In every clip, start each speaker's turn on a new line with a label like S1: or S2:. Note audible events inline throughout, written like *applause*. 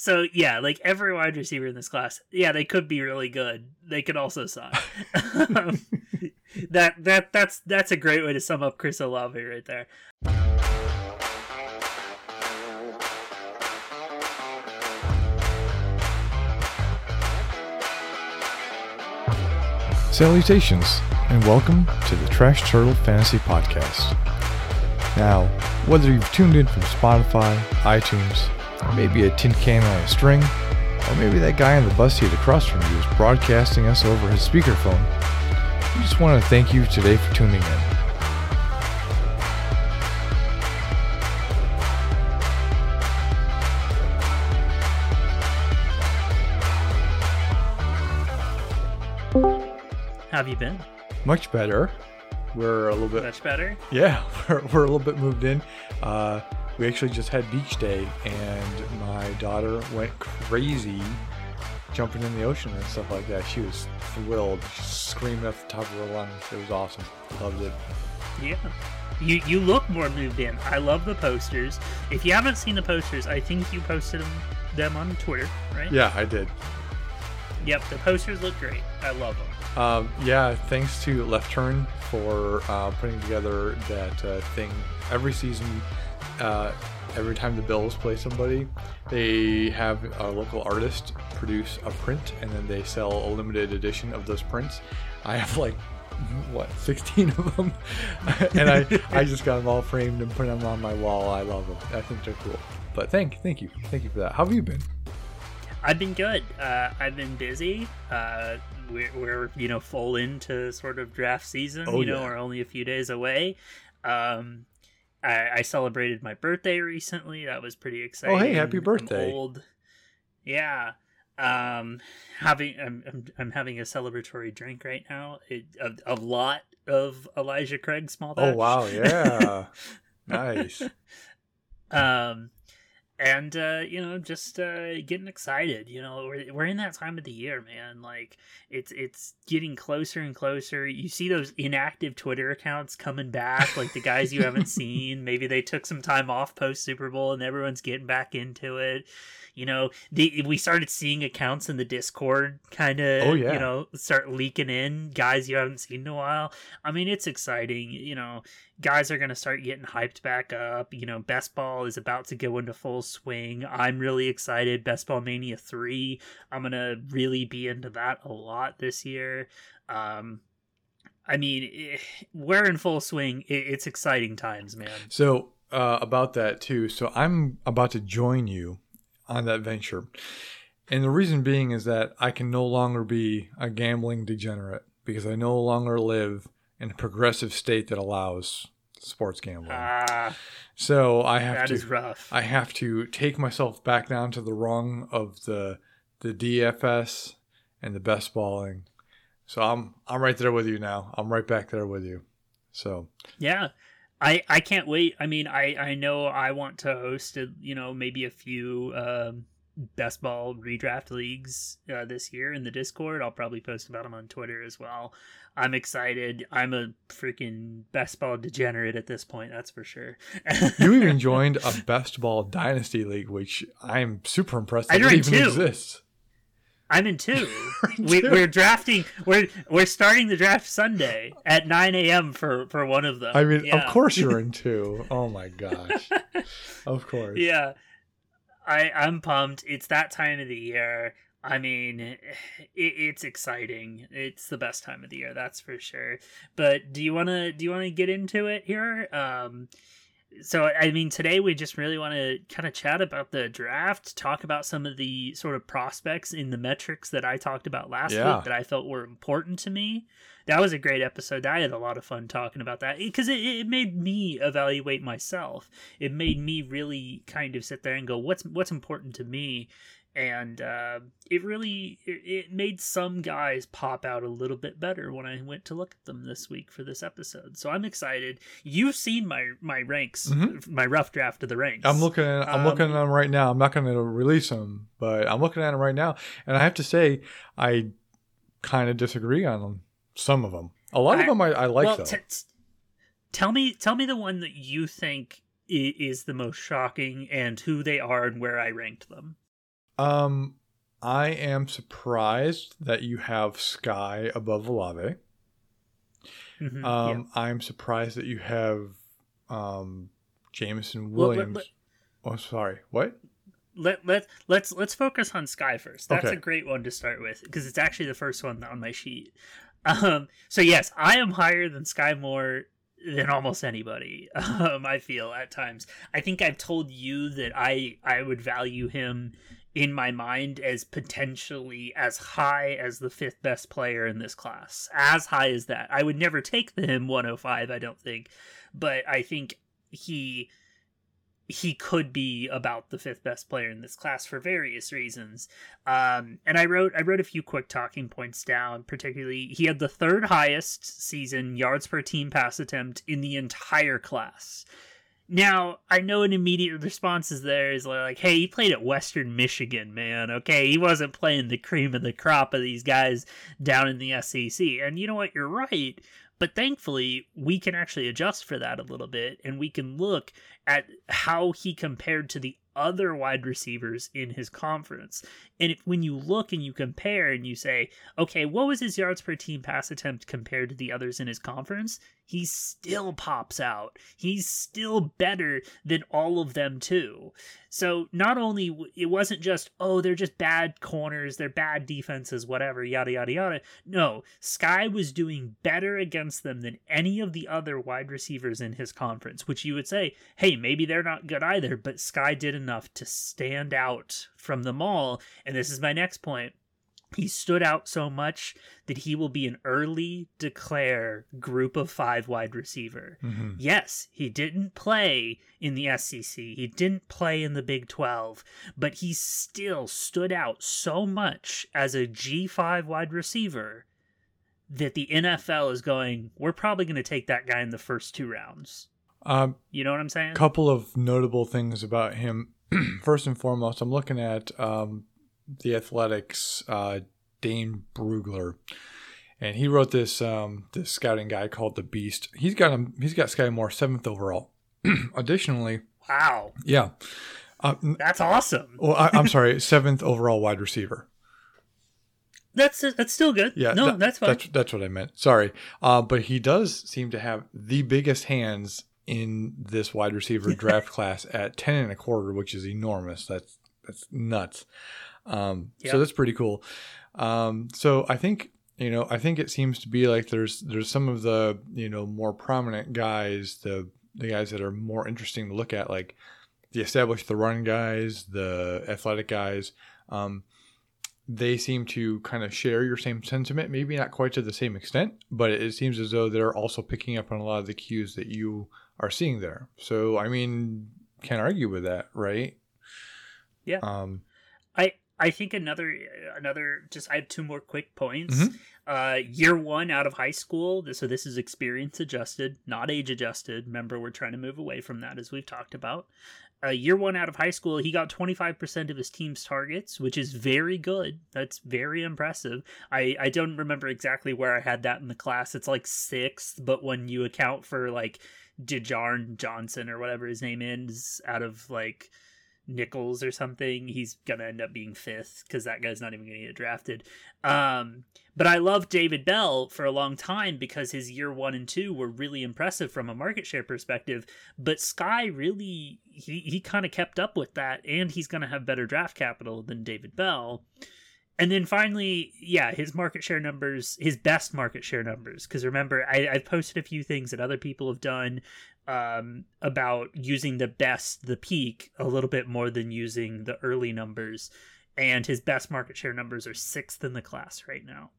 S1: So yeah, like every wide receiver in this class, yeah, they could be really good. They could also suck. *laughs* um, that that that's that's a great way to sum up Chris Olave right there.
S2: Salutations, and welcome to the Trash Turtle Fantasy Podcast. Now, whether you've tuned in from Spotify, iTunes, maybe a tin can on a string, or maybe that guy on the bus seat across from you is broadcasting us over his speakerphone, we just want to thank you today for tuning in.
S1: How have you been?
S2: Much better. We're a little bit
S1: Much better.
S2: Yeah, *laughs* we're, we're a little bit moved in. Uh, we actually just had beach day, and my daughter went crazy jumping in the ocean and stuff like that. She was thrilled, screaming at the top of her lungs. It was awesome. Loved it.
S1: Yeah. You you look more moved in. I love the posters. If you haven't seen the posters, I think you posted them, them on Twitter, right?
S2: Yeah, I did.
S1: Yep, the posters look great. I love them.
S2: Um, yeah, thanks to Left Turn for uh, putting together that uh, thing. Every season, uh, every time the Bills play somebody, they have a local artist produce a print, and then they sell a limited edition of those prints. I have like what 16 of them, *laughs* and I I just got them all framed and put them on my wall. I love them. I think they're cool. But thank thank you thank you for that. How have you been?
S1: I've been good. Uh, I've been busy. Uh, we're, we're you know full into sort of draft season.
S2: Oh,
S1: you know,
S2: yeah.
S1: we're only a few days away. Um, I, I celebrated my birthday recently. That was pretty exciting.
S2: Oh, hey, happy
S1: I'm
S2: birthday.
S1: old. Yeah. Um, having I'm, I'm I'm having a celebratory drink right now. It, a, a lot of Elijah Craig small batch.
S2: Oh wow, yeah, *laughs* nice.
S1: um and uh you know just uh getting excited you know we're, we're in that time of the year man like it's it's getting closer and closer you see those inactive twitter accounts coming back like the guys you haven't *laughs* seen maybe they took some time off post super bowl and everyone's getting back into it you know the we started seeing accounts in the discord kind of
S2: Oh, yeah.
S1: you know start leaking in guys you haven't seen in a while i mean it's exciting you know guys are going to start getting hyped back up. You know, Best Ball is about to go into full swing. I'm really excited. Best Ball Mania 3, I'm going to really be into that a lot this year. Um, I mean, eh, we're in full swing. It, it's exciting times, man.
S2: So uh, about that too. So I'm about to join you on that venture, and the reason being is that I can no longer be a gambling degenerate because I no longer live in a progressive state that allows sports gambling.
S1: Ah,
S2: so I have
S1: that
S2: to.
S1: is rough.
S2: I have to take myself back down to the rung of the the DFS and the best balling. So I'm I'm right there with you now. I'm right back there with you. So
S1: Yeah. I, I can't wait. I mean, I, I know I want to host, a, you know, maybe a few um, best ball redraft leagues uh, this year in the Discord. I'll probably post about them on Twitter as well. I'm excited. I'm a freaking best ball degenerate at this point. That's for sure. *laughs*
S2: you even joined a best ball dynasty league, which I'm super impressed
S1: I joined
S2: even
S1: two.
S2: exists.
S1: I'm in two. *laughs* we, we're drafting. We're we're starting the draft Sunday at 9 a.m. for for one of them.
S2: I mean,
S1: Yeah.
S2: of course you're in *laughs* two. Oh my gosh. Of course.
S1: yeah i i'm pumped. It's that time of the year. I mean *sighs* it, it's exciting. It's the best time of the year that's for sure. But do you want to do you want to get into it here? Um so i mean today we just really want to kind of chat about the draft talk about some of the sort of prospects in the metrics that i talked about last
S2: Yeah.
S1: week that i felt were important to me. That was a great episode. I had a lot of fun talking about that because it, it made me evaluate myself. It made me really kind of sit there and go what's what's important to me and uh, it really it, it made some guys pop out a little bit better when i went to look at them this week for this episode so i'm excited you've seen my my ranks
S2: Mhm.
S1: my rough draft of the ranks
S2: I'm looking at I'm
S1: Um,
S2: looking at them right now. I'm not going to release them, but I'm looking at them right now, and I have to say I kind of disagree on them. Some of them, a lot of them, I, I like
S1: well,
S2: though.
S1: t- t- tell me tell me the one that you think is the most shocking and who they are and where i ranked them
S2: Um, I am surprised that you have Sky above Olave.
S1: Mhm,
S2: Um, I'm surprised that you have um, Jameson
S1: Well, let-
S2: Williams.
S1: let-
S2: oh, sorry. What?
S1: let let let's let's focus on Sky first. That's
S2: Okay.
S1: a great one to start with because it's actually the first one on my sheet. Um, so yes, I am higher than Sky Moore than almost anybody. *laughs* Um, I feel at times. I think I've told you that I I would value him in my mind as potentially as high as the fifth best player in this class. As high as that. I would never take the him 105, I don't think, but I think he he could be about the fifth best player in this class for various reasons. Um, and I wrote I wrote a few quick talking points down. Particularly, he had the third highest season yards per team pass attempt in the entire class. Now I know an immediate response is there is like, hey, he played at Western Michigan, man. Okay, he wasn't playing the cream of the crop of these guys down in the SEC. And you know what? You're right. But thankfully, we can actually adjust for that a little bit, and we can look at how he compared to the other wide receivers in his conference. And if, when you look and you compare and you say, okay, what was his yards per team pass attempt compared to the others in his conference? He still pops out. He's still better than all of them, too. So not only it wasn't just, oh, they're just bad corners, they're bad defenses, whatever, yada, yada, yada. No, Sky was doing better against them than any of the other wide receivers in his conference, which you would say, hey, maybe they're not good either, but Sky did enough to stand out from them all. And this is my next point. He stood out so much that he will be an early declare group of five wide receiver.
S2: Mhm.
S1: Yes, he didn't play in the SEC, he didn't play in the Big 12, but he still stood out so much as a G5 wide receiver that the NFL is going, we're probably going to take that guy in the first two rounds.
S2: Um,
S1: You know what I'm saying?
S2: couple of notable things about him. *clears throat* First and foremost, I'm looking at um, the Athletics uh, Dane Brugler, and he wrote this um, this scouting guy called the Beast. He's got him. He's got Sky Moore seventh overall. *clears throat* Additionally,
S1: Wow,
S2: yeah. Uh,
S1: that's awesome.
S2: well, I, I'm sorry, *laughs* seventh overall wide receiver.
S1: That's that's still good.
S2: Yeah,
S1: no,
S2: that-
S1: that's fine.
S2: That's, that's what I meant. Sorry, uh, but he does seem to have the biggest hands in this wide receiver *laughs* draft class at ten and a quarter, which is enormous. That's that's nuts. Um,
S1: Yeah.
S2: So that's pretty cool. Um, so I think you know I think it seems to be like there's there's some of the you know more prominent guys the the guys that are more interesting to look at like the established the run guys the athletic guys. Um, they seem to kind of share your same sentiment, maybe not quite to the same extent, but it seems as though they're also picking up on a lot of the cues that you are seeing there. So, I mean, can't argue with that, right?
S1: Yeah.
S2: Um,
S1: I think another another just I have two more quick points.
S2: Mhm.
S1: Uh, year one out of high school, so this is experience adjusted, not age adjusted. Remember, we're trying to move away from that as we've talked about. Uh, year one out of high school, he got 25% of his team's targets, which is very good. That's very impressive. I, I don't remember exactly where I had that in the class. It's like sixth, but when you account for like Dejarn Johnson or whatever his name is out of like Nichols or something, he's gonna end up being fifth because that guy's not even gonna get drafted. Um, but I loved David Bell for a long time because his year one and two were really impressive from a market share perspective. But Sky really he, he kind of kept up with that, and he's gonna have better draft capital than David Bell. And then finally, yeah, his market share numbers, his best market share numbers. Because remember, I, I've posted a few things that other people have done um, about using the best, the peak, a little bit more than using the early numbers. And his best market share numbers are sixth in the class right now.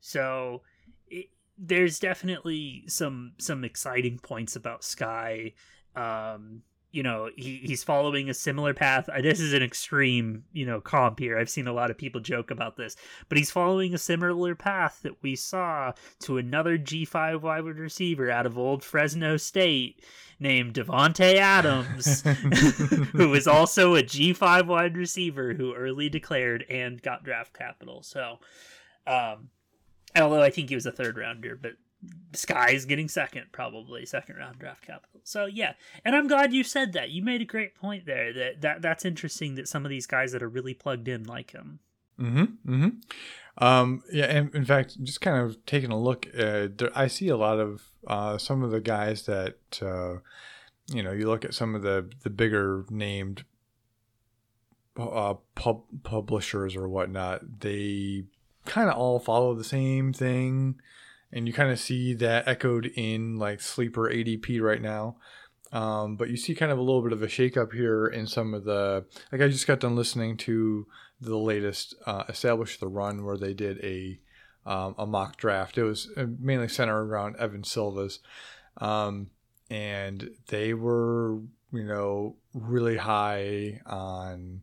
S1: So it, there's definitely some some exciting points about Sky. Um, you know, he, he's following a similar path. Uh, This is an extreme, you know, comp here. I've seen a lot of people joke about this, but he's following a similar path that we saw to another G5 wide receiver out of old Fresno State named Davante Adams, *laughs* who is also a G5 wide receiver who early declared and got draft capital. So, um, although I think he was a third rounder, but Sky's getting second, probably second round draft capital. So yeah, and I'm glad you said that. You made a great point there. That that that's interesting that some of these guys that are really plugged in like him.
S2: Mm-hmm. Mm-hmm. Um, yeah, and in fact, just kind of taking a look, uh, there, I see a lot of uh, some of the guys that uh, you know. You look at some of the the bigger named uh, pub- publishers or whatnot. They kind of all follow the same thing, and you kind of see that echoed in like sleeper ADP right now. Um, but you see kind of a little bit of a shakeup here in some of the like I just got done listening to the latest uh, establish the run where they did a um, a mock draft. It was uh, mainly centered around Evan Silva's, um, and they were you know really high on.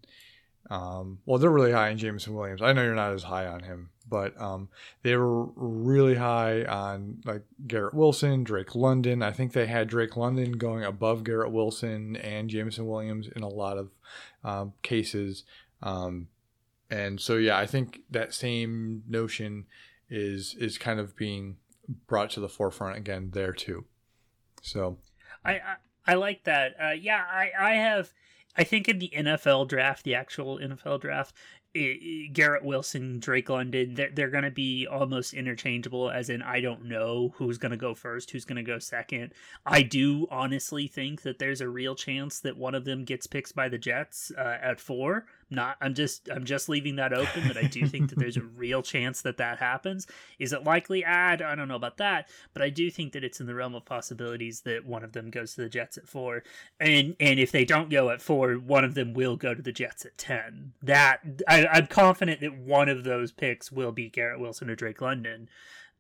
S2: Um, well, they're really high on Jameson Williams. I know you're not as high on him, but um, they were really high on like Garrett Wilson, Drake London. I think they had Drake London going above Garrett Wilson and Jameson Williams in a lot of um, cases. Um, and so yeah, I think that same notion is is kind of being brought to the forefront again there too. So
S1: I I, I like that. Uh, yeah, I I have. I think in the NFL draft, the actual NFL draft, Garrett Wilson, Drake London, they're, they're going to be almost interchangeable, as in, I don't know who's going to go first, who's going to go second. I do honestly think that there's a real chance that one of them gets picked by the Jets uh, at four. Not, I'm just, I'm just leaving that open. but I do think that there's a *laughs* real chance that that happens. Is it likely? Add, I don't know about that, but I do think that it's in the realm of possibilities that one of them goes to the Jets at four, and and if they don't go at four, one of them will go to the Jets at ten. That I I, am confident that one of those picks will be Garrett Wilson or Drake London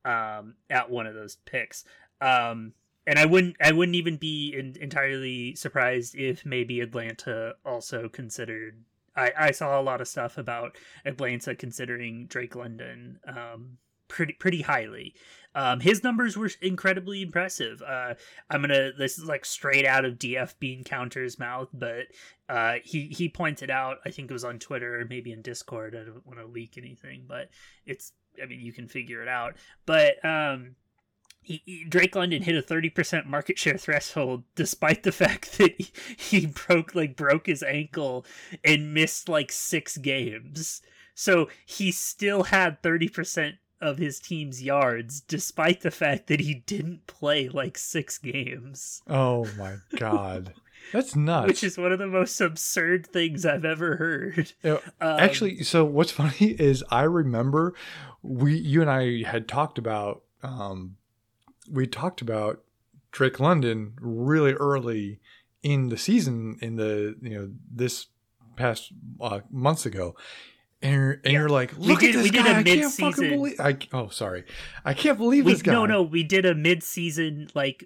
S1: um, at one of those picks. Um, and I wouldn't I wouldn't even be in, entirely surprised if maybe Atlanta also considered. I, I saw a lot of stuff about Atlanta considering Drake London um, pretty pretty highly. Um, his numbers were incredibly impressive. Uh, I'm gonna this is like straight out of DF Bean Counter's mouth, but uh, he he pointed out I think it was on Twitter or maybe in Discord. I don't want to leak anything, but it's I mean you can figure it out. But um, he, he, Drake London hit a 30% market share threshold despite the *laughs* fact that he, he broke like broke his ankle and missed like 6 games. So he still had 30% of his team's yards, despite the fact that he didn't play like six games.
S2: Oh my god. That's *laughs* nuts.
S1: Which is one of the most absurd things I've ever heard.
S2: um, actually, so what's *laughs* funny is I remember we you and I had talked about um, we talked about Drake London really early in the season in the you know this past uh, months ago and you're, and yeah. you're like, look we did, at this guy. I can't fucking believe. I, oh, sorry, I can't believe
S1: we,
S2: this guy.
S1: No, no, we did a mid-season like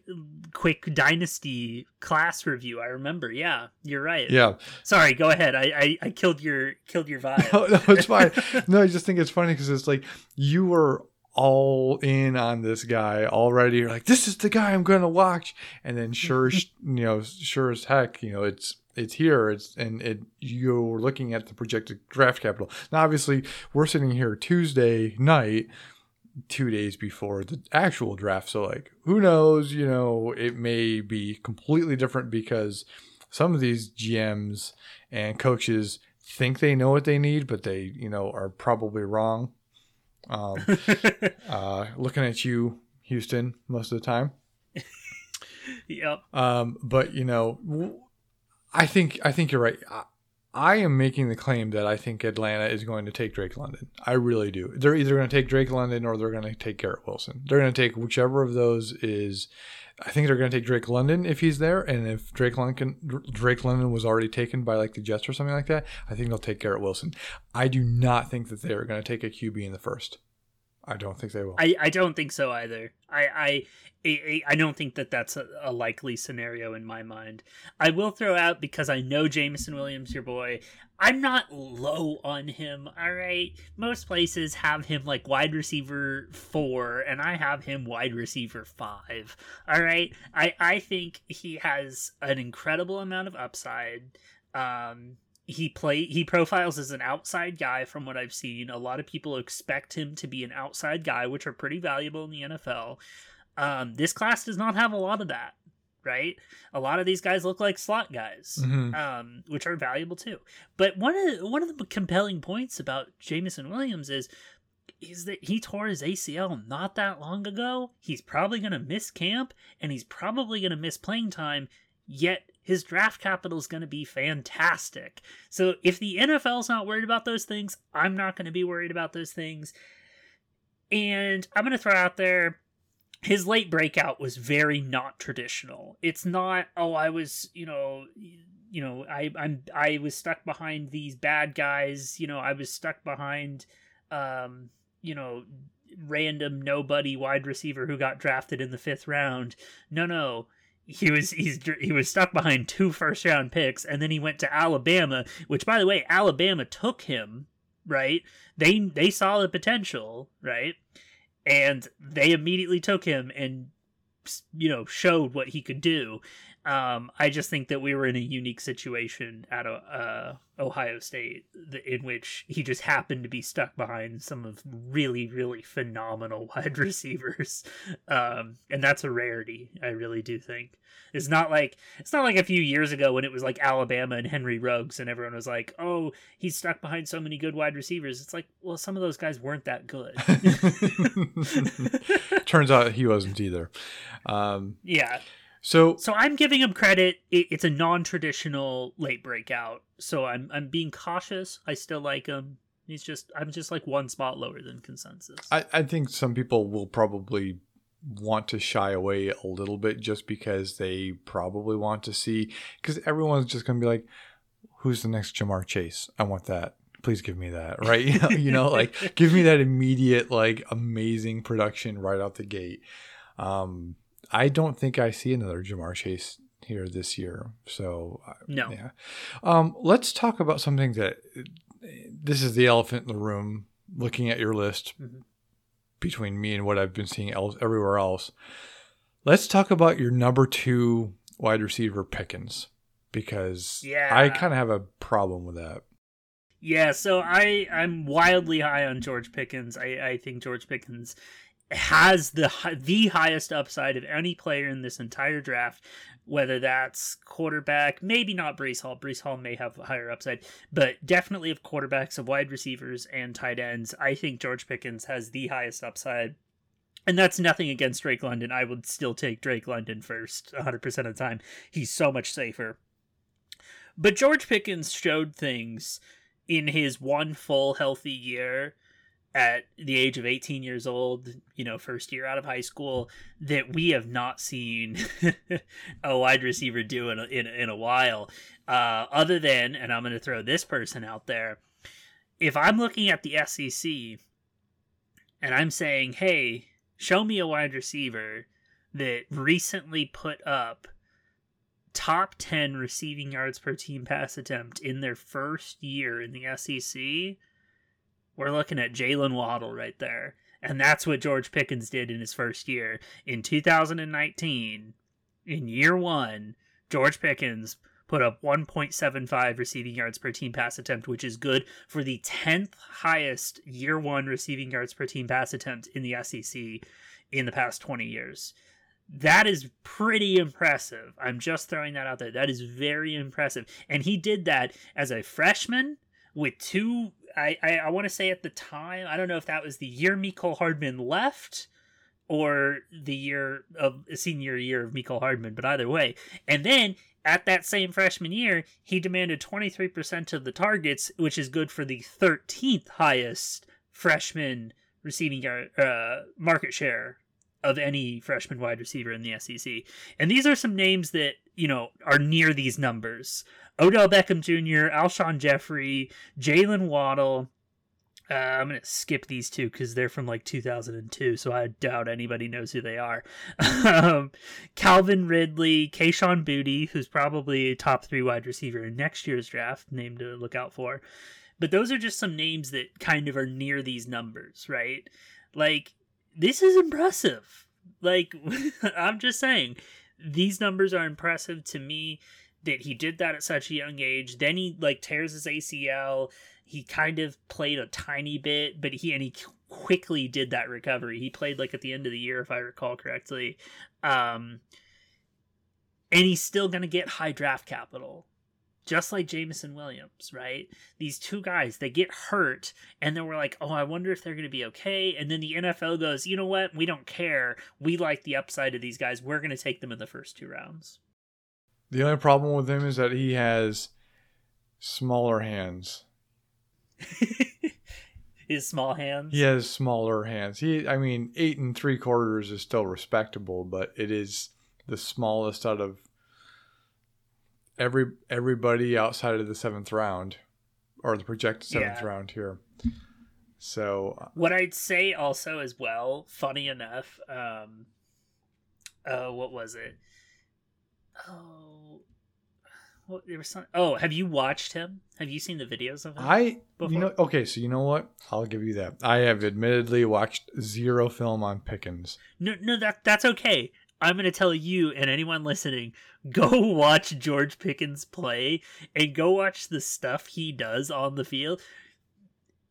S1: quick dynasty class review. I remember. Yeah, you're right.
S2: Yeah.
S1: Sorry, go ahead. I I, I killed your killed your *laughs* vibe.
S2: no, no, it's fine. *laughs* no, I just think it's funny because it's like you were all in on this guy already. You're like, this is the guy I'm going to watch, and then *laughs* sure, you know, sure as heck, you know, it's it's here. It's and it you're looking at the projected draft capital. Now, obviously, we're sitting here Tuesday night, two days before the actual draft. So, like, who knows? You know, it may be completely different because some of these GMs and coaches think they know what they need, but they, you know, are probably wrong. Um, *laughs* uh, looking at you, Houston, most of the time. *laughs*
S1: yep.
S2: Um, but you know, I think I think you're right. I, I am making the claim that I think Atlanta is going to take Drake London. I really do. They're either going to take Drake London or they're going to take Garrett Wilson. They're going to take whichever of those is. I think they're going to take Drake London if he's there, and if Drake London Drake London was already taken by like the Jets or something like that, I think they'll take Garrett Wilson. I do not think that they are going to take a QB in the first. I don't think they will.
S1: I, I don't think so either. I I I don't think that that's a, a, likely scenario in my mind. I will throw out because I know Jameson Williams, your boy. I'm not low on him. All right, most places have him like wide receiver four, and I have him wide receiver five. All right, I I think he has an incredible amount of upside. Um, he play he profiles as an outside guy from what I've seen. A lot of people expect him to be an outside guy, which are pretty valuable in the NFL. Um, this class does not have a lot of that, right? A lot of these guys look like slot guys,
S2: Mhm.
S1: um, which are valuable too. But one of the, one of the compelling points about Jameson Williams is is that he tore his ACL not that long ago. He's probably going to miss camp and he's probably going to miss playing time. Yet his draft capital is going to be fantastic. So if the NFL's not worried about those things, I'm not going to be worried about those things. And I'm going to throw out there his late breakout was very not traditional. It's not, oh, I was, you know, you know, I I'm I was stuck behind these bad guys, you know, I was stuck behind um, you know, random nobody wide receiver who got drafted in the 5th round. No, no. He was he's he was stuck behind two first round picks and then he went to Alabama, which by the way, Alabama took him, right? They they saw the potential, right? And they immediately took him and you know showed what he could do. Um, I just think that we were in a unique situation at uh, Ohio State in which he just happened to be stuck behind some of really, really phenomenal *laughs* wide receivers, um, and that's a rarity. I really do think it's not like it's not like a few years ago when it was like Alabama and Henry Ruggs, and everyone was like, "Oh, he's stuck behind so many good wide receivers." It's like, well, some of those guys weren't that good. *laughs* *laughs*
S2: Turns out he wasn't either. Um,
S1: yeah.
S2: So,
S1: so I'm giving him credit. It's a non-traditional late breakout, so I'm I'm being cautious. I still like him. He's just I'm just like one spot lower than consensus.
S2: I, I think some people will probably want to shy away a little bit just because they probably want to see because everyone's just going to be like, "Who's the next Ja'Marr Chase? I want that." Please give me that, right? You *laughs* know, you know, like give me that immediate, like amazing production right out the gate. Um, I don't think I see another Ja'Marr Chase here this year. So
S1: no,
S2: yeah. Um, let's talk about something that this is the elephant in the room. Looking at your list mm-hmm. between me and what I've been seeing else everywhere else, let's talk about your number two wide receiver Pickens because
S1: yeah.
S2: I kind of have a problem with that.
S1: Yeah, so I I'm wildly high on George Pickens. I I think George Pickens has the the highest upside of any player in this entire draft. Whether that's quarterback, maybe not Breece Hall. Breece Hall may have a higher upside, but definitely of quarterbacks, of wide receivers, and tight ends. I think George Pickens has the highest upside. And that's nothing against Drake London. I would still take Drake London first 100% of the time. He's so much safer. But George Pickens showed things in his one full healthy year at the age of 18 years old, you know, first year out of high school, that we have not seen *laughs* a wide receiver do in a, in, in a while. Uh, other than, and I'm going to throw this person out there, if I'm looking at the SEC and I'm saying, hey, show me a wide receiver that recently put up top 10 receiving yards per team pass attempt in their first year in the SEC, we're looking at Jaylen Waddle right there. And that's what George Pickens did in his first year. In 2019, in year one, George Pickens put up 1.75 receiving yards per team pass attempt, which is good for the 10th highest year one receiving yards per team pass attempt in the SEC in the past 20 years. That is pretty impressive. I'm just throwing that out there. That is very impressive. And he did that as a freshman with two I, I, I want to say at the time, I don't know if that was the year Mecole Hardman left or the year of senior year of Mecole Hardman, but either way. And then at that same freshman year, he demanded 23% of the targets, which is good for the 13th highest freshman receiving uh, market share of any freshman wide receiver in the SEC. And these are some names that, you know, are near these numbers. Odell Beckham Jr., Alshon Jeffery, Jaylen Waddle. Uh, I'm going to skip these two because they're from like 2002, so I doubt anybody knows who they are. um, Calvin Ridley, Kayshon Boutte, who's probably a top three wide receiver in next year's draft, name to look out for. But those are just some names that kind of are near these numbers, right? Like, this is impressive. Like, *laughs* I'm just saying, these numbers are impressive to me that he did that at such a young age. Then he like tears his ACL. he kind of played a tiny bit, but he and he quickly did that recovery. He played like at the end of the year, if I recall correctly. Um, and he's still going to get high draft capital, just like Jameson Williams, right? These two guys, they get hurt, and then we're like, oh, I wonder if they're going to be okay. And then the NFL goes, you know what? We don't care. We like the upside of these guys. We're going to take them in the first two rounds.
S2: The only problem with him is that he has smaller hands. *laughs*
S1: His small hands.
S2: He has smaller hands. He, I mean, eight and three quarters is still respectable, but it is the smallest out of every everybody outside of the seventh round, or the projected seventh
S1: Yeah.
S2: round here. So
S1: What I'd say also as well, funny enough, um uh what was it? Oh what there was some oh, have you watched him? Have you seen the videos of him?
S2: I,
S1: Before-
S2: you know, okay, so you know what? I'll give you that. I have admittedly watched zero film on Pickens.
S1: No no that that's okay. I'm gonna tell you and anyone listening, *laughs* go watch George Pickens play and go watch the stuff he does on the field.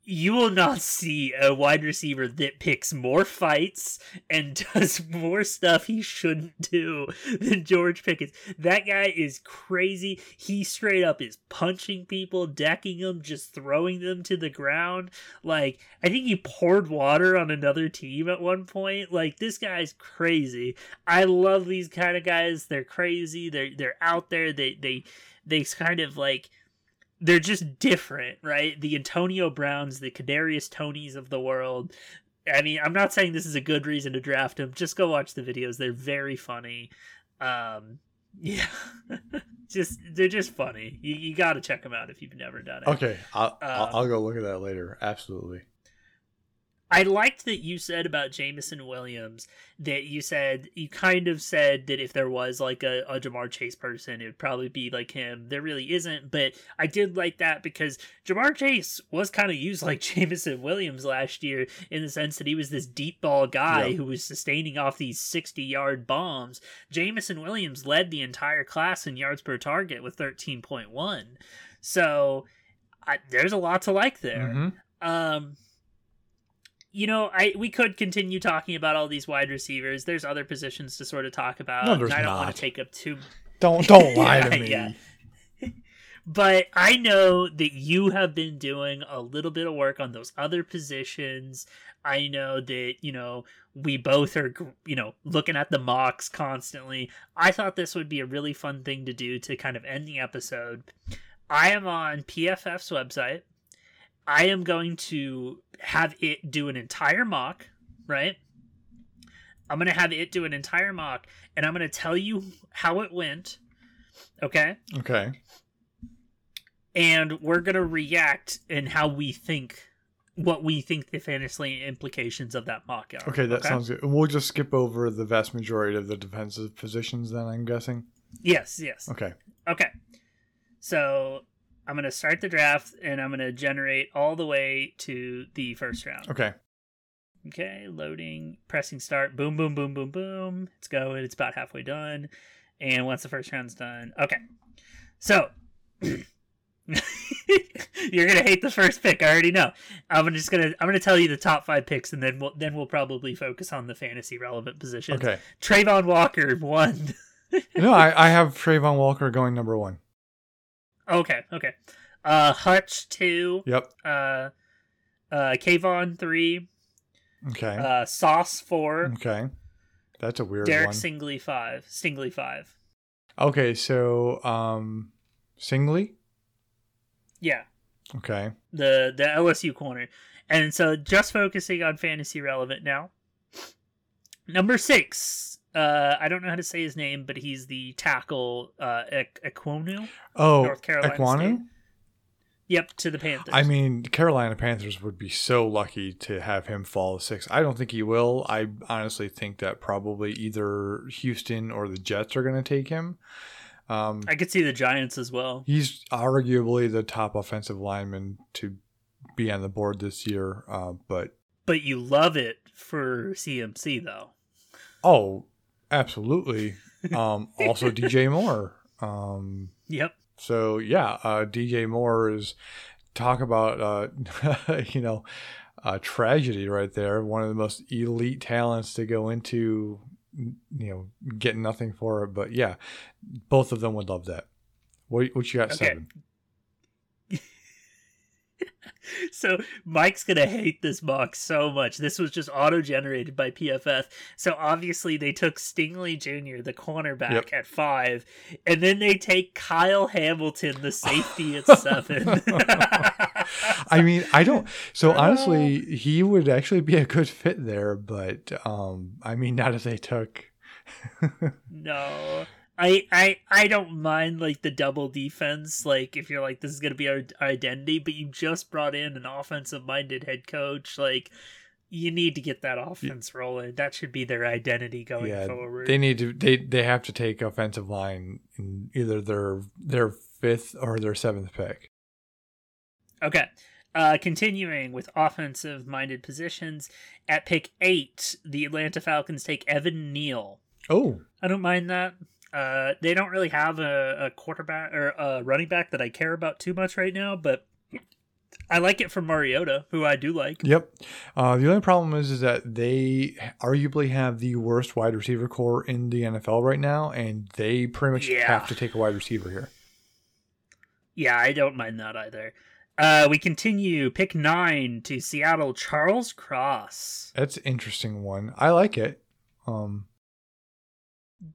S1: You will not see a wide receiver that picks more fights and *laughs* does more stuff he shouldn't do than George Pickens. That guy is crazy. He straight up is punching people, decking them, just throwing them to the ground. Like, I think he poured water on another team at one point. Like, this guy's crazy. I love these kind of guys. They're crazy. They're they're out there. They they they kind of like they're just different, right? The Antonio Browns, the Kadarius Toneys of the world. I mean, I'm not saying this is a good reason to draft him. Just go watch the videos. They're very funny. Um, *laughs* yeah, just they're just funny. You, you got to check them out if you've never done it.
S2: Okay, I'll, I'll,
S1: Um,
S2: I'll go look at that later. Absolutely.
S1: I liked that you said about Jameson Williams that you said you kind of said that if there was like a, a Ja'Marr Chase person, it would probably be like him. There really isn't, but I did like that because Ja'Marr Chase was kind of used like *laughs* Jameson Williams last year in the sense that he was this deep ball guy
S2: Yeah.
S1: who was sustaining off these 60 yard bombs. Jameson Williams led the entire class in yards per target with 13.1. So I, there's a lot to like there.
S2: Mhm.
S1: Um, you know, I we could continue talking about all these wide receivers. There's other positions to sort of talk about.
S2: No, there's
S1: I don't
S2: not.
S1: want to take up too.
S2: Don't don't *laughs* lie
S1: Yeah,
S2: to me.
S1: yeah. *laughs* But I know that you have been doing a little bit of work on those other positions. I know that, you know, we both are, you know, looking at the mocks constantly. I thought this would be a really fun thing to do to kind of end the episode. I am on PFF's website. I am going to have it do an entire mock, right? I'm going to have it do an entire mock, and I'm going to tell you how it went. Okay?
S2: Okay.
S1: and we're gonna react in how we think what we think the fantasy implications of that mock are.
S2: Okay, that sounds good. We'll just skip over the vast majority of the defensive positions then, I'm guessing.
S1: yes, yes.
S2: Okay.
S1: Okay. So I'm gonna start the draft and I'm gonna generate all the way to the first round.
S2: Okay.
S1: Okay, loading, pressing start, boom, boom, boom, boom, boom. It's going, it's about halfway done. And once the first round's done, okay. So *laughs* you're gonna hate the first pick, I already know. I'm just gonna I'm gonna tell you the top five picks and then we'll then we'll probably focus on the fantasy relevant positions.
S2: Okay.
S1: Travon Walker, *laughs* one.
S2: no, I, I have Travon Walker going number one.
S1: Okay, okay. Uh Hutch two,
S2: Yep.
S1: uh uh Kayvon three,
S2: Okay.
S1: uh Sauce four,
S2: okay. That's a weird one.
S1: Derek
S2: one.
S1: Singley five. Stingley five.
S2: okay, so um Singly.
S1: Yeah.
S2: Okay.
S1: The the LSU corner. And so just focusing on fantasy relevant now. Number six. Uh I don't know how to say his name, but he's the tackle uh Ekwonu.
S2: Oh,
S1: North Carolina
S2: Ekwonu?
S1: State. Yep, to the Panthers.
S2: I mean, Carolina Panthers would be so lucky to have him fall to six. I don't think he will. I honestly think that probably either Houston or the Jets are going to take him. Um,
S1: I could see the Giants as well.
S2: he's arguably the top offensive lineman to be on the board this year. Uh, but
S1: But you love it for CMC though.
S2: oh, absolutely. *laughs* Um, also DJ Moore. Um,
S1: Yep.
S2: So yeah, uh, DJ Moore is talk about uh, *laughs* you know a tragedy right there. One of the most elite talents to go into you know getting nothing for it. But yeah, both of them would love that. What what you got okay. seven?
S1: So Mike's gonna hate this box so much. This was just auto generated by PFF. So obviously they took Stingley Jr., the cornerback, yep. at five, and then they take Kyle Hamilton, the safety, at *laughs* seven. *laughs*
S2: I mean, I don't. So *laughs* honestly, he would actually be a good fit there, but um, I mean, not if they took.
S1: no. I, I I don't mind like the double defense, like if you're like this is gonna be our, our identity, but you just brought in an offensive minded head coach, like you need to get that offense rolling. That should be their identity going yeah, forward.
S2: They need to they they have to take offensive line in either their their fifth or their seventh pick.
S1: Okay. Uh, continuing with offensive minded positions, at pick eight, the Atlanta Falcons take Evan Neal.
S2: Oh.
S1: I don't mind that. Uh, they don't really have a, a quarterback or a running back that I care about too much right now, but I like it from Mariota, who I do like.
S2: Yep. Uh, the only problem is, is that they arguably have the worst wide receiver corps in the NFL right now, and they pretty much yeah. have to take a wide receiver here.
S1: Yeah, I don't mind that either. Uh, we continue. Pick nine to Seattle. Charles Cross.
S2: That's an interesting one. I like it. Um.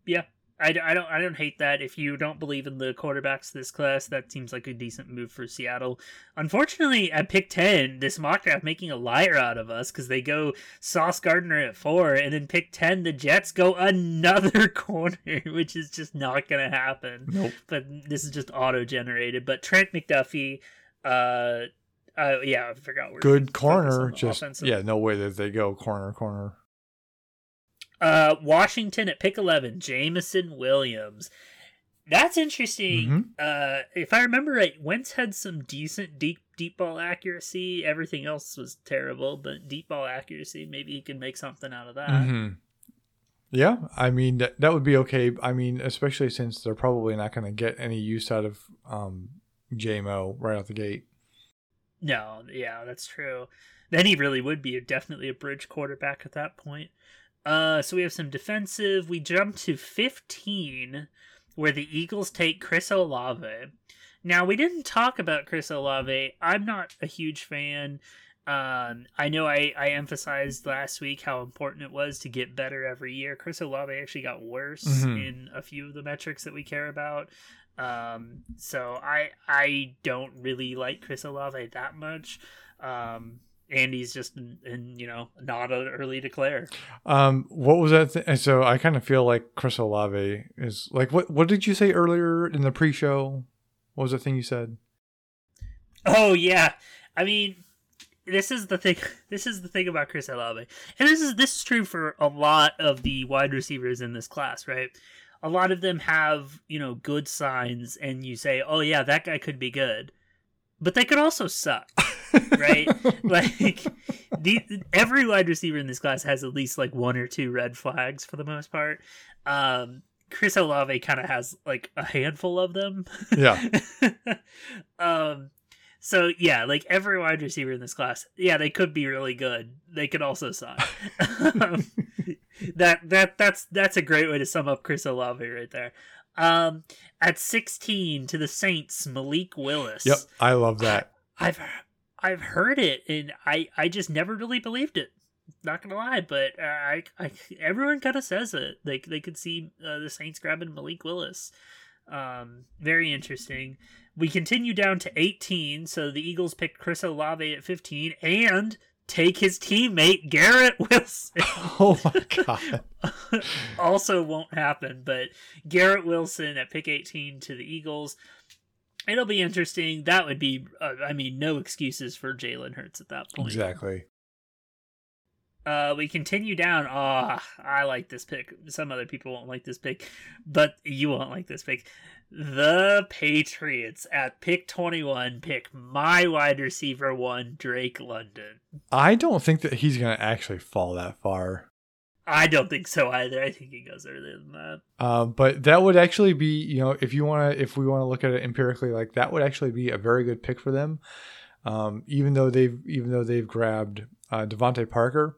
S1: Yeah, I, I don't I don't hate that. If you don't believe in the quarterbacks this class, that seems like a decent move for Seattle. Unfortunately, at pick ten, this mock draft making a liar out of us because they go Sauce Gardner at four, and then pick ten, the Jets go another *laughs* corner, which is just not gonna happen.
S2: Nope.
S1: But this is just auto generated. But Trent McDuffie, uh, uh, yeah, I forgot.
S2: Good corner. Just offensive. yeah, no way that they go corner corner.
S1: Uh, Washington at pick 11, Jameson Williams. That's interesting. Mm-hmm. Uh, if I remember right, Wentz had some decent deep deep ball accuracy. Everything else was terrible, but deep ball accuracy, maybe he can make something out of that.
S2: Mm-hmm. Yeah, I mean that, that would be okay. I mean, especially since they're probably not going to get any use out of um, JMO right out the gate.
S1: No, yeah, that's true. Then he really would be definitely a bridge quarterback at that point. Uh, so we have some defensive. We jump to 15, where the Eagles take Chris Olave. Now, we didn't talk about Chris Olave. I'm not a huge fan. Um, I know I, I emphasized last week how important it was to get better every year. Chris Olave actually got worse mm-hmm. in a few of the metrics that we care about. Um, so I I don't really like Chris Olave that much. Um, Andy's just in, you know not an early declare.
S2: Um, what was that? Th- so I kind of feel like Chris Olave is like what? What did you say earlier in the pre-show? What was the thing you said?
S1: Oh yeah, I mean, this is the thing. *laughs* This is the thing about Chris Olave, and this is this is true for a lot of the wide receivers in this class, right? A lot of them have you know good signs, and you say, oh yeah, that guy could be good, but they could also suck. right? *laughs* like the, every wide receiver in this class has at least like one or two red flags for the most part. Um, Chris Olave kind of has like a handful of them.
S2: Yeah. *laughs*
S1: um so yeah, like every wide receiver in this class, yeah, they could be really good. They could also suck. *laughs* um, that that that's that's a great way to sum up Chris Olave right there. Um, at 16 to the Saints, Malik Willis.
S2: Yep, I love that.
S1: I, I've I've heard it, and I I just never really believed it. Not gonna lie, but uh, I, I everyone kind of says it. Like they, they could see uh, the Saints grabbing Malik Willis. Um, very interesting. We continue down to 18, so the Eagles picked Chris Olave at 15 and take his teammate Garrett Wilson. *laughs*
S2: Oh my *laughs* god.
S1: also won't happen, but Garrett Wilson at pick 18 to the Eagles it'll be interesting. That would be, uh, I mean, no excuses for Jalen Hurts at that point.
S2: Exactly.
S1: Uh, we continue down. Ah, oh, I like this pick. Some other people won't like this pick, but you won't like this pick. The Patriots at pick 21 pick my wide receiver one, Drake London.
S2: I don't think that he's going to actually fall that far.
S1: I don't think so either. I think he goes earlier than that.
S2: Uh, but that would actually be, you know, if you want to, if we want to look at it empirically, like that would actually be a very good pick for them. Um, even though they've even though they've grabbed uh, DeVante Parker,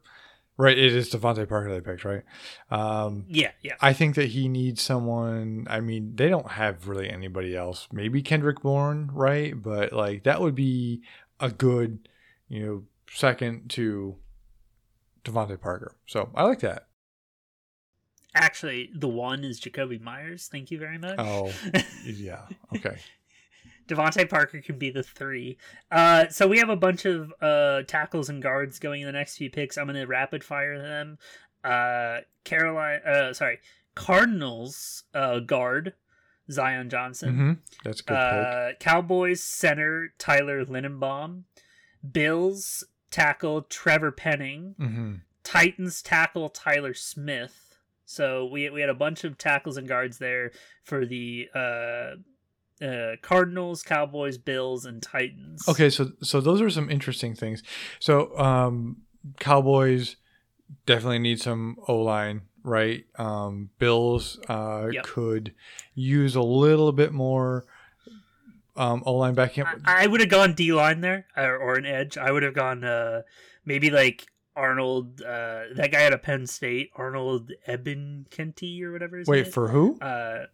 S2: right? It is DeVante Parker they picked, right? Um,
S1: Yeah, yeah.
S2: I think that he needs someone. I mean, they don't have really anybody else. Maybe Kendrick Bourne, right? But like that would be a good, you know, second to DeVante Parker. So I like that.
S1: Actually, the one is Jakobi Meyers. Thank you very much.
S2: Oh, *laughs* yeah. Okay.
S1: DeVante Parker can be the three. Uh, so we have a bunch of uh, tackles and guards going in the next few picks. I'm going to rapid fire them. Uh, Caroline, uh, sorry, Cardinals uh, guard Zion Johnson.
S2: hmm That's good.
S1: Uh, Cowboys center Tyler Linderbaum. Bills tackle Trevor Penning.
S2: hmm
S1: Titans tackle Tyler Smith. So we we had a bunch of tackles and guards there for the uh, uh, Cardinals, Cowboys, Bills, and Titans.
S2: Okay, so so those are some interesting things. So um, Cowboys definitely need some O line, right? Um, Bills uh,
S1: Yep.
S2: could use a little bit more um, O line backing up.
S1: I, I would have gone D line there or, or an edge. I would have gone uh, maybe like Arnold. Uh, that guy at a Penn State, Arnold Eben Kenty or whatever. His
S2: Wait
S1: name.
S2: for who?
S1: uh,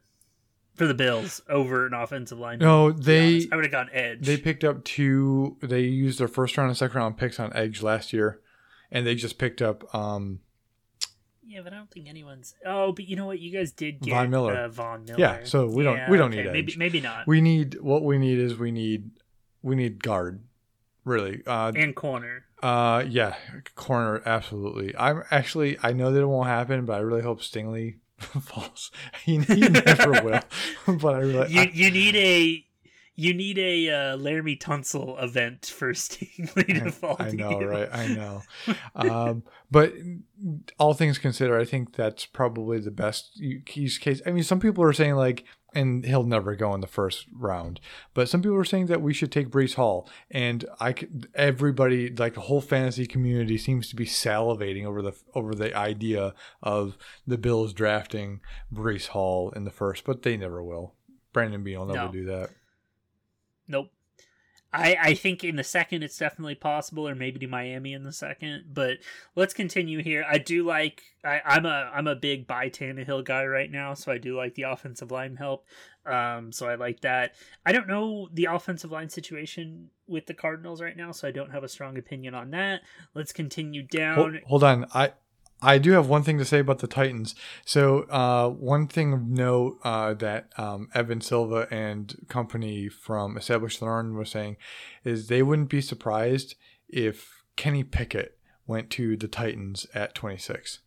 S1: for the Bills over an offensive line.
S2: No, they
S1: I would have gone edge.
S2: they picked up two. They used their first round and second round picks on edge last year, and they just picked up um,
S1: Yeah, but I don't think anyone's. Oh, but you know what? You guys did get
S2: Von Miller.
S1: Uh, Von Miller.
S2: Yeah, so we don't- we don't need
S1: maybe
S2: edge.
S1: maybe not.
S2: we need what we need is we need we need guard, really. Uh,
S1: and corner.
S2: Uh, yeah, corner, absolutely. I'm actually, I know that it won't happen, but I really hope Stingley falls. He, he never will, *laughs* but I really,
S1: You
S2: I-
S1: you need a you need a uh, Laremy Tunsil event for *laughs* Stingley to fall.
S2: I know,
S1: you.
S2: right? I know. *laughs* um, but all things considered, I think that's probably the best use case. I mean, some people are saying like, and he'll never go in the first round, but some people are saying that we should take Breece Hall, and I everybody like the whole fantasy community seems to be salivating over the over the idea of the Bills drafting Breece Hall in the first, but they never will. Brandon Beane will never
S1: No.
S2: do that.
S1: Nope. I, I think in the second it's definitely possible, or maybe to Miami in the second. But let's continue here. I do like I, I'm a I'm a big buy Tannehill guy right now, so I do like the offensive line help. Um, so I like that. I don't know the offensive line situation with the Cardinals right now, so I don't have a strong opinion on that. Let's continue down.
S2: Hold, hold on. I I do have one thing to say about the Titans. So uh, one thing of note uh, that um, Evan Silva and company from Established Learn was saying is they wouldn't be surprised if Kenny Pickett went to the Titans at 26.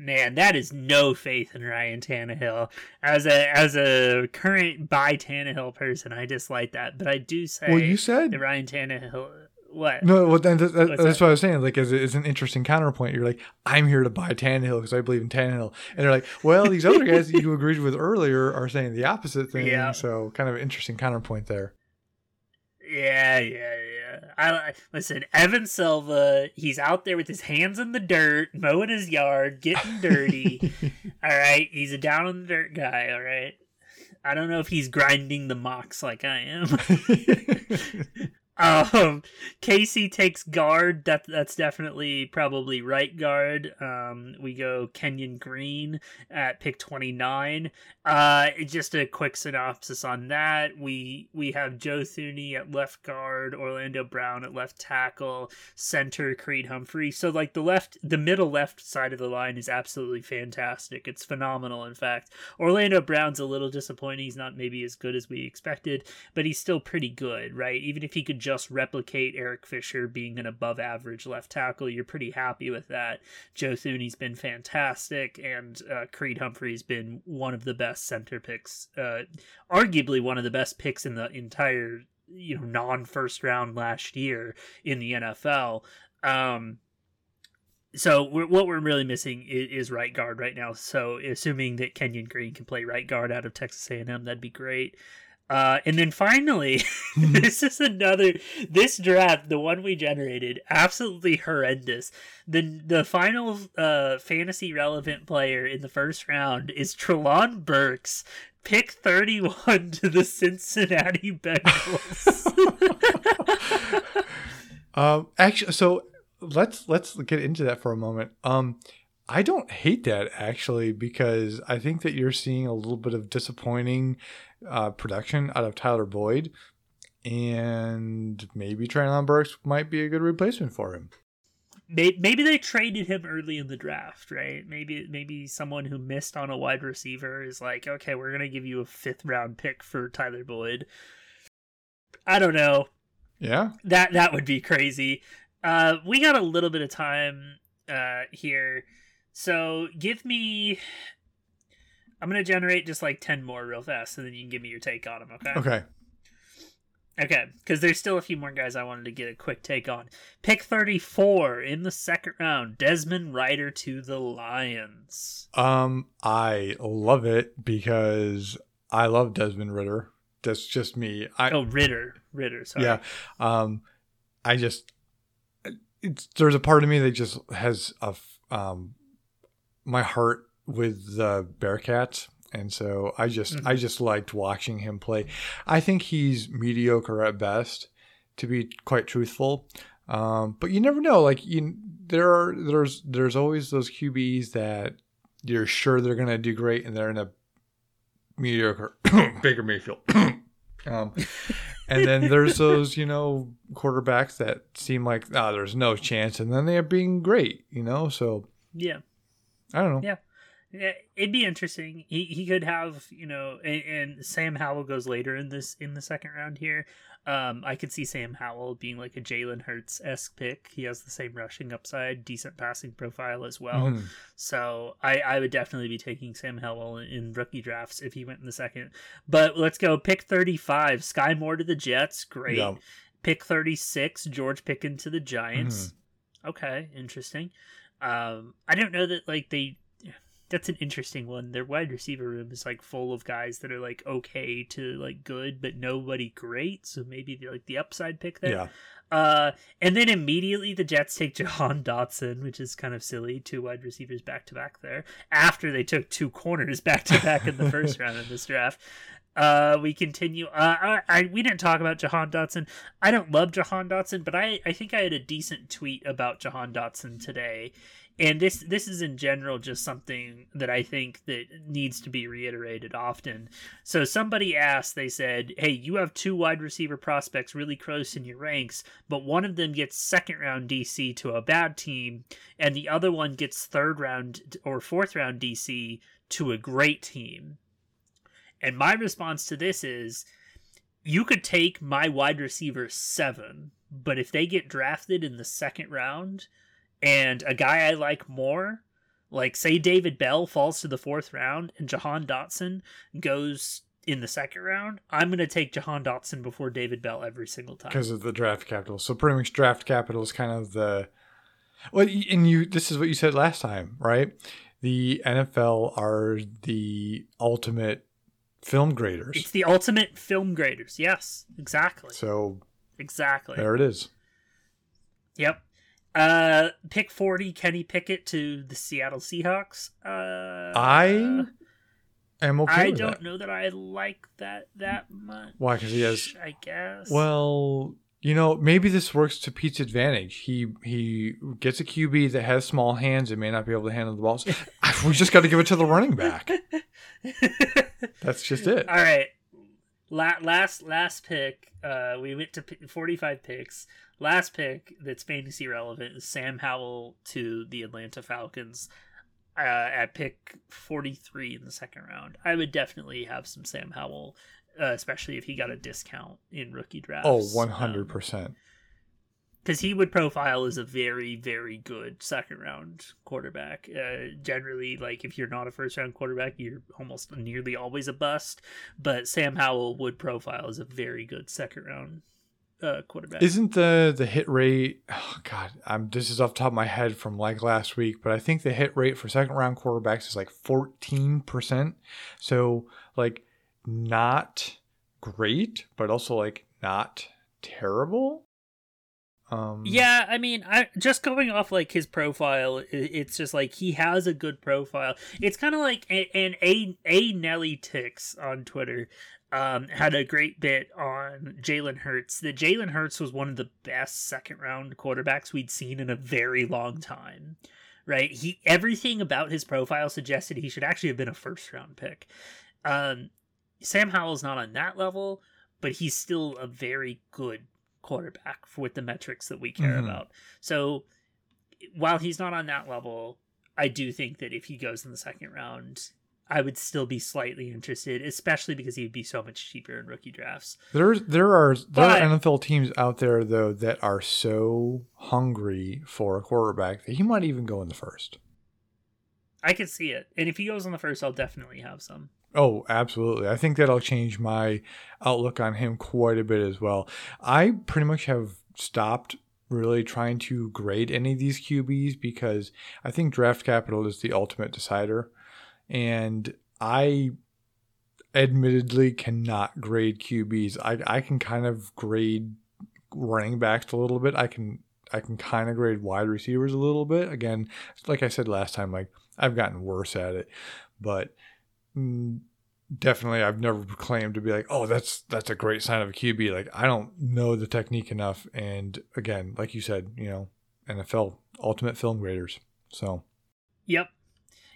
S1: Man, that is no faith in Ryan Tannehill. As a as a current buy Tannehill person, I dislike that. But I do say
S2: Well, you said
S1: that Ryan Tannehill. What?
S2: no. Well, then that, that- that's
S1: that?
S2: what I was saying. Like, as it's an interesting counterpoint. You're like, I'm here to buy Tannehill because I believe in Tannehill, and they're like, well, these other guys that you agreed with earlier are saying the opposite thing.
S1: Yeah.
S2: So, kind of interesting counterpoint there.
S1: Yeah, yeah, yeah. I I- listen. Evan Silva. He's out there with his hands in the dirt, mowing his yard, getting dirty. *laughs* all right, he's a down in the dirt guy. All right. I don't know if he's grinding the mocks like I am. *laughs* Um, Casey takes guard. That that's definitely probably right guard. Um, we go Kenyon Green at pick twenty nine. Uh, just a quick synopsis on that. We we have Joe Thuney at left guard, Orlando Brown at left tackle, center Creed Humphrey. So like the left, the middle left side of the line is absolutely fantastic. It's phenomenal. In fact, Orlando Brown's a little disappointing. He's not maybe as good as we expected but he's still pretty good, right? Even if he could just replicate Eric Fisher being an above average left tackle, you're pretty happy with that. Joe Thuney's been fantastic, and uh, Creed Humphrey's been one of the best center picks, uh, arguably one of the best picks in the entire you know non first round last year in the NFL. Um, so we're, what we're really missing is, is right guard right now. So assuming that Kenyon Green can play right guard out of Texas A&M, that'd be great. Uh, and then finally, *laughs* this is another this draft, the one we generated, absolutely horrendous. The the final uh, fantasy relevant player in the first round is Treylon Burks, pick thirty one to the Cincinnati *laughs* Bengals. *laughs*
S2: um, actually, so let's let's get into that for a moment. Um, I don't hate that actually because I think that you're seeing a little bit of disappointing uh, production out of Tyler Boyd, and maybe Treylon Burks might be a good replacement for him.
S1: Maybe they traded him early in the draft, right? Maybe maybe someone who missed on a wide receiver is like, okay, we're gonna give you a fifth round pick for Tyler Boyd. I don't know.
S2: Yeah,
S1: that that would be crazy. Uh, we got a little bit of time uh, here, so give me I'm gonna generate just like ten more real fast, and then you can give me your take on them. Okay.
S2: Okay.
S1: Okay, because there's still a few more guys I wanted to get a quick take on. Pick 34 in the second round, Desmond Ridder to the Lions.
S2: Um, I love it because I love Desmond Ritter. That's just me. I,
S1: oh, Ritter, Ritter. Sorry.
S2: Yeah. Um, I just it's there's a part of me that just has a um my heart with the Bearcats, and so I just mm-hmm. I just liked watching him play. I think he's mediocre at best, to be quite truthful. Um, but you never know. Like you, there are there's there's always those QBs that you're sure they're gonna do great, and they're in a mediocre *coughs* Baker Mayfield. *coughs* um, and then there's *laughs* those you know quarterbacks that seem like ah, oh, there's no chance, and then they're being great. You know, so
S1: yeah,
S2: I don't know.
S1: Yeah. Yeah, it'd be interesting. He he could have you know, and, and, Sam Howell goes later in this in the second round here. Um, I could see Sam Howell being like a Jalen Hurts esque pick. He has the same rushing upside, decent passing profile as well. Mm. So I I would definitely be taking Sam Howell in, in rookie drafts if he went in the second. But let's go pick thirty five. Skyy Moore to the Jets, great. Pick thirty six. George Pickens to the Giants. Mm. Okay, interesting. Um, I don't know that like they that's an interesting one. Their wide receiver room is like full of guys that are like okay to like good, but nobody great. So maybe the, like the upside pick there. Yeah. Uh, and then immediately the Jets take Jahan *laughs* Dotson, which is kind of silly. Two wide receivers back to back there after they took two corners *laughs* back to back in the first *laughs* round of this draft. Uh, we continue. Uh, I, I, we didn't talk about Jahan Dotson. I don't love Jahan Dotson, but I I think I had a decent tweet about Jahan Dotson today, and this this is in general just something that I think that needs to be reiterated often. So somebody asked, they said, "Hey, you have two wide receiver prospects really close in your ranks, but one of them gets second round DC to a bad team, and the other one gets third round or fourth round DC to a great team." And my response to this is, you could take my wide receiver seven, but if they get drafted in the second round and a guy I like more, like say David Bell falls to the fourth round and Jahan Dotson goes in the second round, I'm going to take Jahan Dotson before David Bell every single time
S2: because of the draft capital. So pretty much draft capital is kind of the well, and you this is what you said last time, right? The NFL are the ultimate film graders.
S1: It's the ultimate film graders. Yes, exactly.
S2: So
S1: exactly
S2: there it is.
S1: Yep. Uh, pick 40, Kenny Pickett to the Seattle Seahawks. Uh,
S2: I am okay.
S1: I don't that. know that I like that that much.
S2: Why? Because he has.
S1: I guess.
S2: Well, you know, maybe this works to Pete's advantage. He he gets a QB that has small hands and may not be able to handle the balls. *laughs* we just got to give it to the running back. *laughs* That's just it.
S1: All right. La- last last pick. Uh, we went to p- 45 picks. Last pick that's fantasy relevant is Sam Howell to the Atlanta Falcons uh, at pick 43 in the second round. I would definitely have some Sam Howell, uh, especially if he got a discount in rookie drafts.
S2: Oh, 100%. Um,
S1: because he would profile as a very very good second round quarterback uh, generally like if you're not a first round quarterback you're almost nearly always a bust but sam howell would profile as a very good second round uh, quarterback.
S2: Isn't the the hit rate? Oh God, I'm this is off top of my head from like last week, but I think the hit rate for second round quarterbacks is like 14 percent. So like not great, but also like not terrible.
S1: Um, yeah, I mean, I just going off like his profile, it's just like he has a good profile. It's kind of like an a a Nelly Ticks on Twitter um, had a great bit on Jalen Hurts. That Jalen Hurts was one of the best second round quarterbacks we'd seen in a very long time. Right? He everything about his profile suggested he should actually have been a first round pick. Um, Sam Howell's not on that level, but he's still a very good quarterback with the metrics that we care mm-hmm. about. So while he's not on that level, I do think that if he goes in the second round, I would still be slightly interested, especially because he would be so much cheaper in rookie drafts.
S2: There's there are there but, are NFL teams out there though that are so hungry for a quarterback that he might even go in the first.
S1: I could see it, and if he goes in the first, I'll definitely have some.
S2: Oh, absolutely. I think that'll change my outlook on him quite a bit as well. I pretty much have stopped really trying to grade any of these QBs because I think draft capital is the ultimate decider. And I admittedly cannot grade QBs. I, I can kind of grade running backs a little bit. I can I can kind of grade wide receivers a little bit. Again, like I said last time, like I've gotten worse at it, but Mm, definitely I've never claimed to be like, oh, that's that's a great sign of a QB. Like I don't know the technique enough, and again, like you said, you know, NFL ultimate film graders. So,
S1: yep,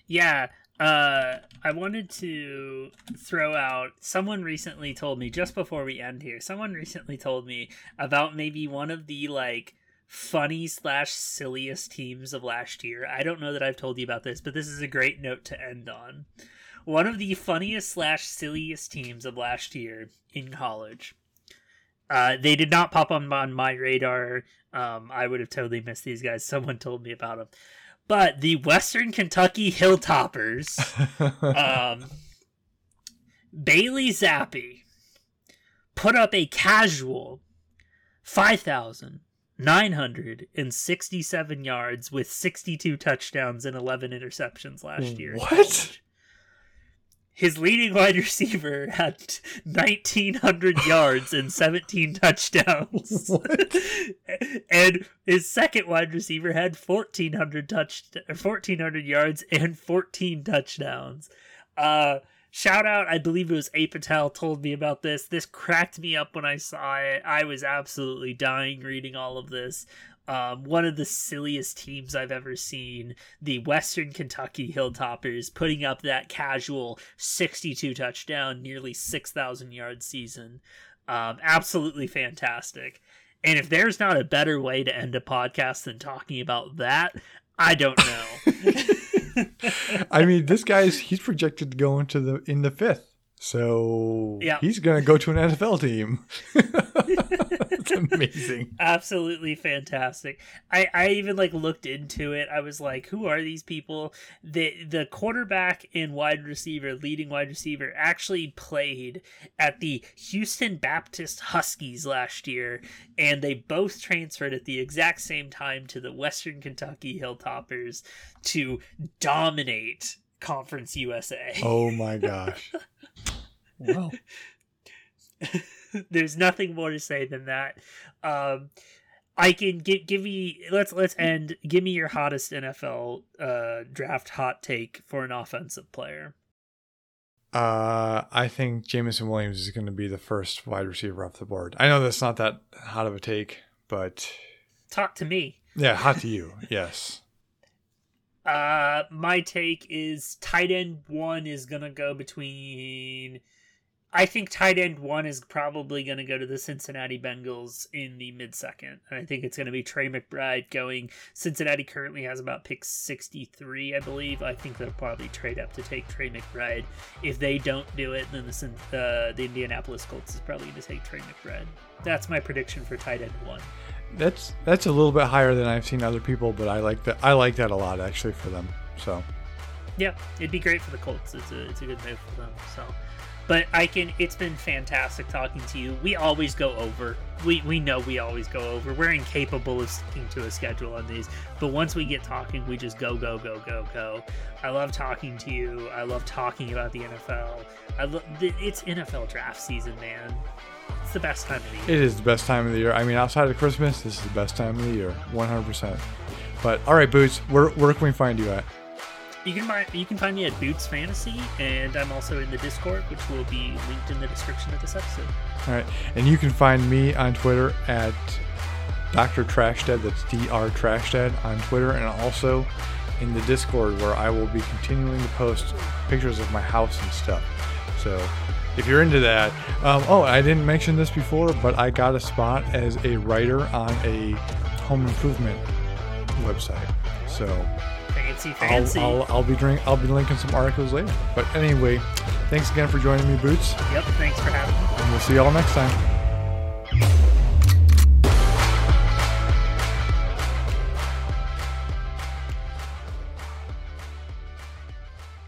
S1: yeah. Uh, I wanted to throw out. Someone recently told me just before we end here. Someone recently told me about maybe one of the like funny slash silliest teams of last year. I don't know that I've told you about this, but this is a great note to end on one of the funniest slash silliest teams of last year in college. Uh, they did not pop on, on my radar. Um, I would have totally missed these guys. Someone told me about them. But the Western Kentucky Hilltoppers, *laughs* um, Bailey Zappe, put up a casual 5,967 yards with 62 touchdowns and 11 interceptions last year.
S2: What?
S1: His leading wide *laughs* receiver had 1900 yards and 17 touchdowns. *laughs* And his second wide receiver had 1400 touch 1400 yards and 14 touchdowns. Uh shout out i believe it was a patel told me about this. This cracked me up when i saw it. I was absolutely dying reading all of this um, one of the silliest teams I've ever seen, the Western Kentucky Hilltoppers, putting up that casual 62 touchdown, nearly 6,000 yard season. Um, absolutely fantastic. And if there's not a better way to end a podcast than talking about that, I don't know. *laughs* *laughs* *laughs*
S2: I mean, this guy's he's projected to go into the in the fifth. So yeah. he's going to go to an NFL team. It's amazing. *laughs*
S1: Absolutely fantastic. I, I even like looked into it. I was like, who are these people? The the quarterback and wide receiver, leading wide receiver, actually played at the Houston Baptist Huskies last year, and they both transferred at the exact same time to the Western Kentucky Hilltoppers to dominate Conference USA.
S2: Oh my gosh. *laughs* well. *laughs*
S1: There's nothing more to say than that. Um, I can give give me let's let's end. Give me your hottest NFL uh, draft hot take for an offensive player.
S2: Uh, I think Jameson Williams is going to be the first wide receiver off the board. I know that's not that hot of a take, but
S1: talk to me.
S2: Yeah, hot to you. *laughs* yes.
S1: Uh, my take is tight end one is gonna go between I think tight end one is probably going to go to the Cincinnati Bengals in the mid second. And I think it's going to be Trey McBride going. Cincinnati currently has about pick 63, I believe. I think they'll probably trade up to take Trey McBride. If they don't do it, then the, uh, the Indianapolis Colts is probably going to take Trey McBride. That's my prediction for tight end one.
S2: That's that's a little bit higher than I've seen other people, but I like that. I like that a lot actually for them. So,
S1: yeah, it'd be great for the Colts. It's a it's a good move for them. So. But I can. It's been fantastic talking to you. We always go over. We we know we always go over. We're incapable of sticking to a schedule on these. But once we get talking, we just go go go go go. I love talking to you. I love talking about the NFL. I love. It's NFL draft season, man. It's the best time of the year.
S2: It is the best time of the year. I mean, outside of Christmas, this is the best time of the year, 100%. But all right, Boots, where where can we find you at?
S1: You can find you can find me at Boots Fantasy, and I'm also in the Discord, which will be linked in the description of this episode.
S2: All right, and you can find me on Twitter at Dr. Trashdead. That's Dr. Trashdead on Twitter, and also in the Discord, where I will be continuing to post pictures of my house and stuff. So if you're into that, um, oh, I didn't mention this before, but I got a spot as a writer on a home improvement website. So
S1: fancy, fancy.
S2: I'll, I'll, I'll be drink, I'll be linking some articles later. But anyway, thanks again for joining me, Boots.
S1: Yep, thanks for having me.
S2: And we'll see y'all next time.